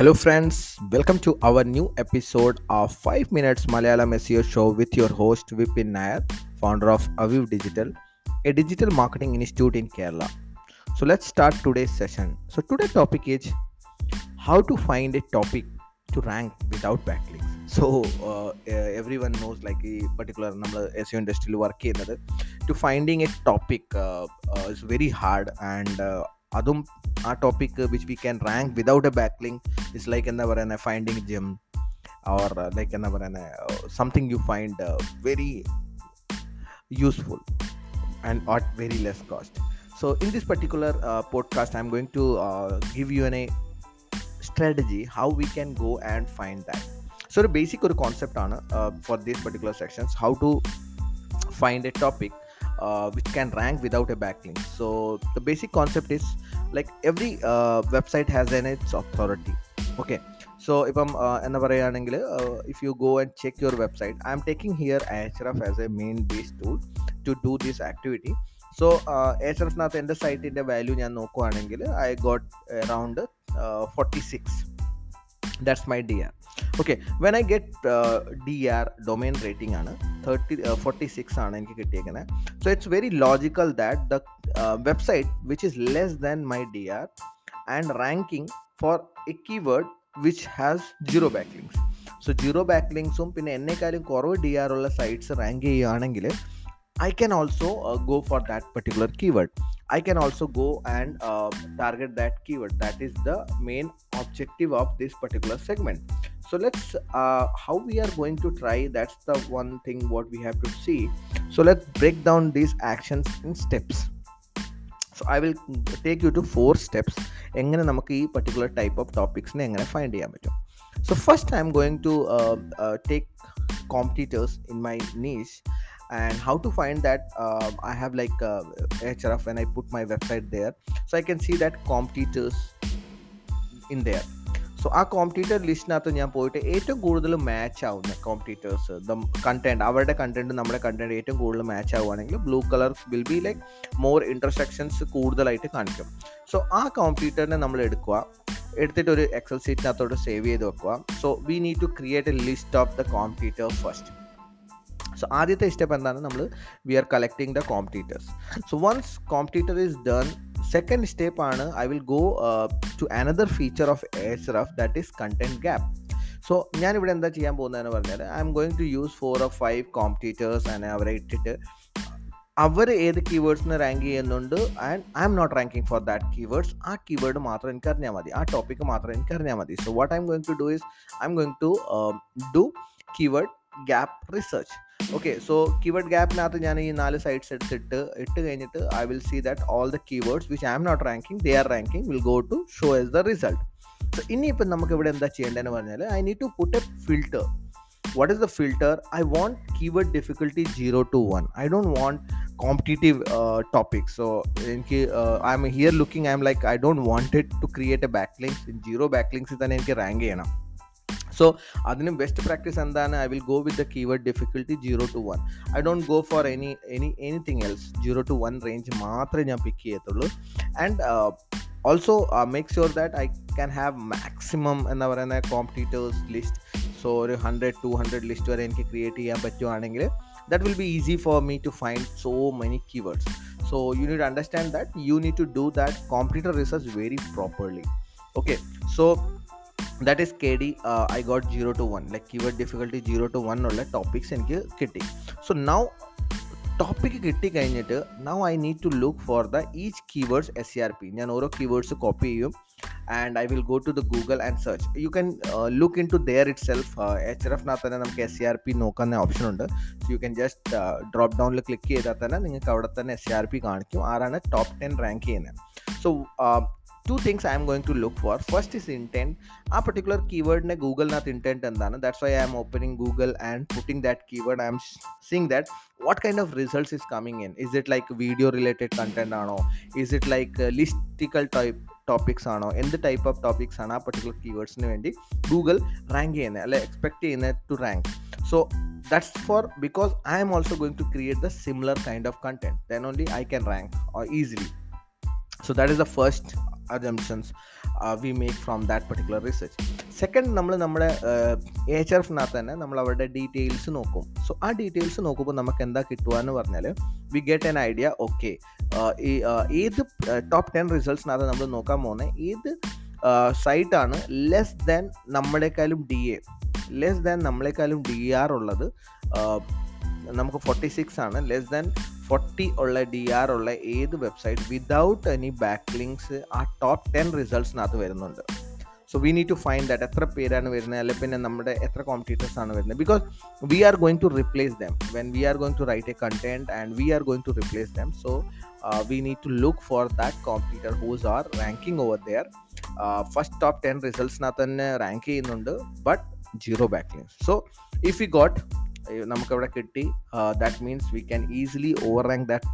Hello, friends. Welcome to our new episode of 5 Minutes Malayalam SEO Show with your host Vipin Nayar, founder of Aviv Digital, a digital marketing institute in Kerala. So, let's start today's session. So, today's topic is how to find a topic to rank without backlinks. So uh, everyone knows, like a particular, namla SEO industry work ഇൻഡസ്ട്രിയിൽ work ചെയ്യുന്നത് to finding a is very hard and uh, അതും ആ topic which we can rank without A back link is like എന്താ പറയുന്നത് finding gym or like എന്താ പറയുന്നത് something you find very useful and at very less cost. So, in this particular uh, podcast, I'm going to uh, give you an, a strategy how we can go and find that. So, the basic ഒരു concept ആണ് uh, for these particular sections how to find a topic uh, which can rank without a backlink. So the basic concept is like every uh, website has in its authority. Okay. So if I'm uh, uh, if you go and check your website, I'm taking here Ahref as a main base tool to do this activity. So Ahref na the site in the value I got around 46. That's my DR. Okay when I get D R domain rating ആണ് thirty forty six ആണ് എനിക്ക് കിട്ടിയേക്കുന്നത് so it's very logical that the website which is less than my D R and ranking for a keyword which has zero backlinks so zero ബാക്ക്ലിങ്സും പിന്നെ എന്നെക്കാളും കുറവ് D R ഉള്ള sites rank ചെയ്യുകയാണെങ്കിൽ I can also go for that particular keyword I can also go and uh, target that keyword. That is the main objective of this particular segment. So let's uh, how we are going to try. That's the one thing what we have to see. So let's break down these actions in steps. So I will take you to four steps. എങ്ങനെ നമുക്ക് ഈ particular type of ടോപ്പിക്സിനെ എങ്ങനെ find ചെയ്യാൻ പറ്റും so first I'm going to take competitors in my niche and how to find that uh, i have like uh, hrf when i put my website there so i can see that competitors in there So ആ competitor ലിസ്റ്റിനകത്ത് ഞാൻ പോയിട്ട് ഏറ്റവും കൂടുതൽ match ആവുന്ന competitors the content അവരുടെ content നമ്മുടെ content ഏറ്റവും കൂടുതൽ മാച്ച് ആവുകയാണെങ്കിൽ blue colour will be like more intersections കൂടുതലായിട്ട് കാണിക്കും. സോ ആ കോമ്പറ്റീറ്ററിനെ നമ്മൾ എടുക്കുക. എടുത്തിട്ട് ഒരു എക്സൽ സീറ്റിനകത്തോട്ട് സേവ് ചെയ്ത് വെക്കുക. So we need to create a list of the competitor first so ആദ്യത്തെ സ്റ്റെപ്പ് എന്താണ്? നമ്മൾ we are collecting the competitors so once competitor is done second step ആണ് I will go to another feature of H rough that is content gap so ഞാനിവിടെ എന്താ ചെയ്യാൻ പോകുന്നതെന്ന് പറഞ്ഞാൽ I'm going to use four of five competitors and അവരെ ഇട്ടിട്ട് അവർ ഏത് കീവേഡ്സിന് റാങ്ക് ചെയ്യുന്നുണ്ട് and I'm not ranking for that keywords ആ കീവേഡ് മാത്രം എനിക്ക് അറിഞ്ഞാൽ മതി ആ ടോപ്പിക്ക് മാത്രം എനിക്ക് അറിഞ്ഞാൽ മതി so what I'm going to do is I'm going to do keyword gap research okay so keyword ഗ്യാപ്പിനകത്ത് ഞാൻ ഈ നാല് സൈറ്റ്സ് എടുത്തിട്ട് ഇട്ട് കഴിഞ്ഞിട്ട് I will see that all the keywords which I'm not ranking they are ranking will go to show us the result so ഇനിയിപ്പം നമുക്ക് ഇവിടെ എന്താ ചെയ്യേണ്ടതെന്ന് പറഞ്ഞാൽ I need to put a filter what is the filter i want keyword difficulty 0 to 1 i don't want competitive uh, topics so uh, i'm here looking i'm like i don't want it to create a backlinks in zero backlinks then i rank ചെയ്യണം so അതിന് best practice എന്താണ് I will go with the keyword difficulty zero to one I don't go for any any anything else zero to one range മാത്രമേ ഞാൻ pick ചെയ്യത്തുള്ളൂ and also make sure that I can have maximum എന്താ പറയുന്ന competitors list so ഒരു hundred to hundred list വരെ എനിക്ക് create ചെയ്യാൻ പറ്റുവാണെങ്കിൽ that will be easy for me to find so many keywords so you need understand that you need to do that competitor research very properly okay so that is K D I got zero to one like keyword difficulty zero to one ഉള്ള topics എനിക്ക് കിട്ടി. So now topic കിട്ടിക്കഴിഞ്ഞിട്ട് now I need to look for the each keywords S E R P ഞാൻ ഓരോ keywords copy ചെയ്യും and I will go to the Google and search you can look in to there itself H F നാ തന്നെ നമുക്ക് S C R P നോക്കുന്ന option ഉണ്ട്. You can just drop ഡൗണിൽ click ചെയ്താൽ തന്നെ നിങ്ങൾക്ക് അവിടെ തന്നെ എസ് സി ആർ പി കാണിക്കും. ആരാണ് ടോപ്പ് ടെൻ റാങ്ക് ചെയ്യുന്നത്. So two things I M going to look for first is ഇൻറ്റെൻറ്റ് ആ പർട്ടിക്കുലർ കീവേഡിൻ്റെ ഗൂഗിളിനകത്ത് ഇൻറ്റെൻറ്റ് എന്താണ് that's why I M opening Google and putting that keyword I M seeing that what kind of results is coming in is it like video related content ആണോ is it like ലിസ്റ്റിക്കൽ type topics ആണോ എന്ത് type of topics ആണ് ആ particular കീവേഡ്സിന് വേണ്ടി Google rank ചെയ്യുന്നത് അല്ലെ expect ചെയ്യുന്നത് to rank so that's for because i am also going to create the similar kind of content then only i can rank or easily so that is the first assumptions we make from that that research second നമ്മൾ നമ്മുടെ H R എഫിനകത്ത് തന്നെ നമ്മൾ അവരുടെ details നോക്കും. So ആ details നോക്കുമ്പോൾ നമുക്ക് എന്താ കിട്ടുക എന്ന് പറഞ്ഞാൽ we get an idea okay ഈ ഏത് ടോപ്പ് ടെൻ റിസൾട്ട്സിനകത്ത് നമ്മൾ നോക്കാൻ പോകുന്നത് ഏത് സൈറ്റാണ് ലെസ് ദാൻ നമ്മളെക്കാളും ഡി എ ലെസ് ദാൻ നമ്മളെക്കാളും ഡി ആർ ഉള്ളത് നമുക്ക് ഫോർട്ടി സിക്സ് ആണ് ലെസ് ദാൻ ഫോർട്ടി ഉള്ള ഡി ആർ ഉള്ള ഏത് website without any backlinks ആ ടോപ്പ് ടെൻ റിസൾട്ട്സിനകത്ത് വരുന്നുണ്ട് so we need to find that എത്ര പേരാണ് വരുന്നത് അല്ലെങ്കിൽ പിന്നെ നമ്മുടെ എത്ര കോമ്പറ്റീറ്റേഴ്സ് ആണ് വരുന്നത് because we are going to replace them when we are going to write a content and we are going to replace them so we need to look for that competitor whose are ranking over their first top ten റിസൾട്ട്സിനകത്ത് തന്നെ rank ചെയ്യുന്നുണ്ട് but zero backlinks so if you got നമുക്കവിടെ കിട്ടി that means we can easily over rank that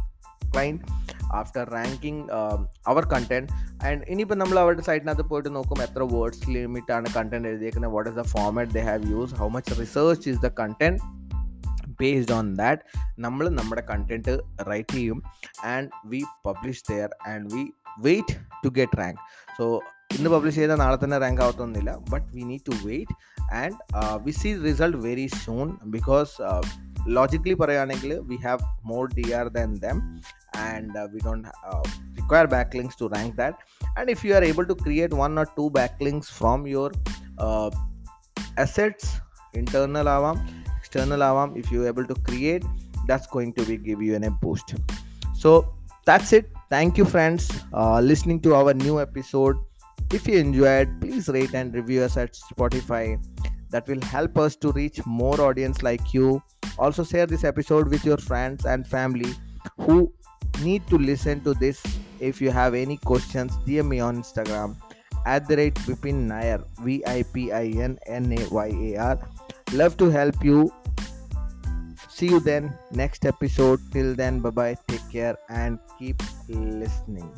client after ranking അവർ content and ഇനിയിപ്പോൾ നമ്മൾ അവരുടെ സൈറ്റിനകത്ത് പോയിട്ട് നോക്കും എത്ര വേർഡ്സ് ലിമിറ്റ് ആണ് കണ്ടന്റ് എഴുതിയേക്കുന്നത് what is the format they have use how much research is the content based on that നമ്മൾ നമ്മുടെ കണ്ടന്റ് റൈറ്റ് ചെയ്യും and we publish there and we wait to get rank so ഇന്ന് publish ചെയ്താൽ നാളെ തന്നെ rank ആവത്തൊന്നുമില്ല but we need to wait and V see result very soon because logically പറയുകയാണെങ്കിൽ we have more D R than them and we don't require backlinks to rank that and if you are able to create one or two backlinks from your uh, assets internal avam external avam if you're able to create that's going to be give you an a boost so that's it thank you friends uh, listening to our new episode if you enjoyed please rate and review us at spotify. That will help us to reach more audience like you. Also share this episode with your friends and family who need to listen to this. If you have any questions dm me on instagram. At the rate vipin nayar v-i-p-i-n-n-a-y-a-r love to help you. See you then. Next episode. Till then bye bye take care and keep listening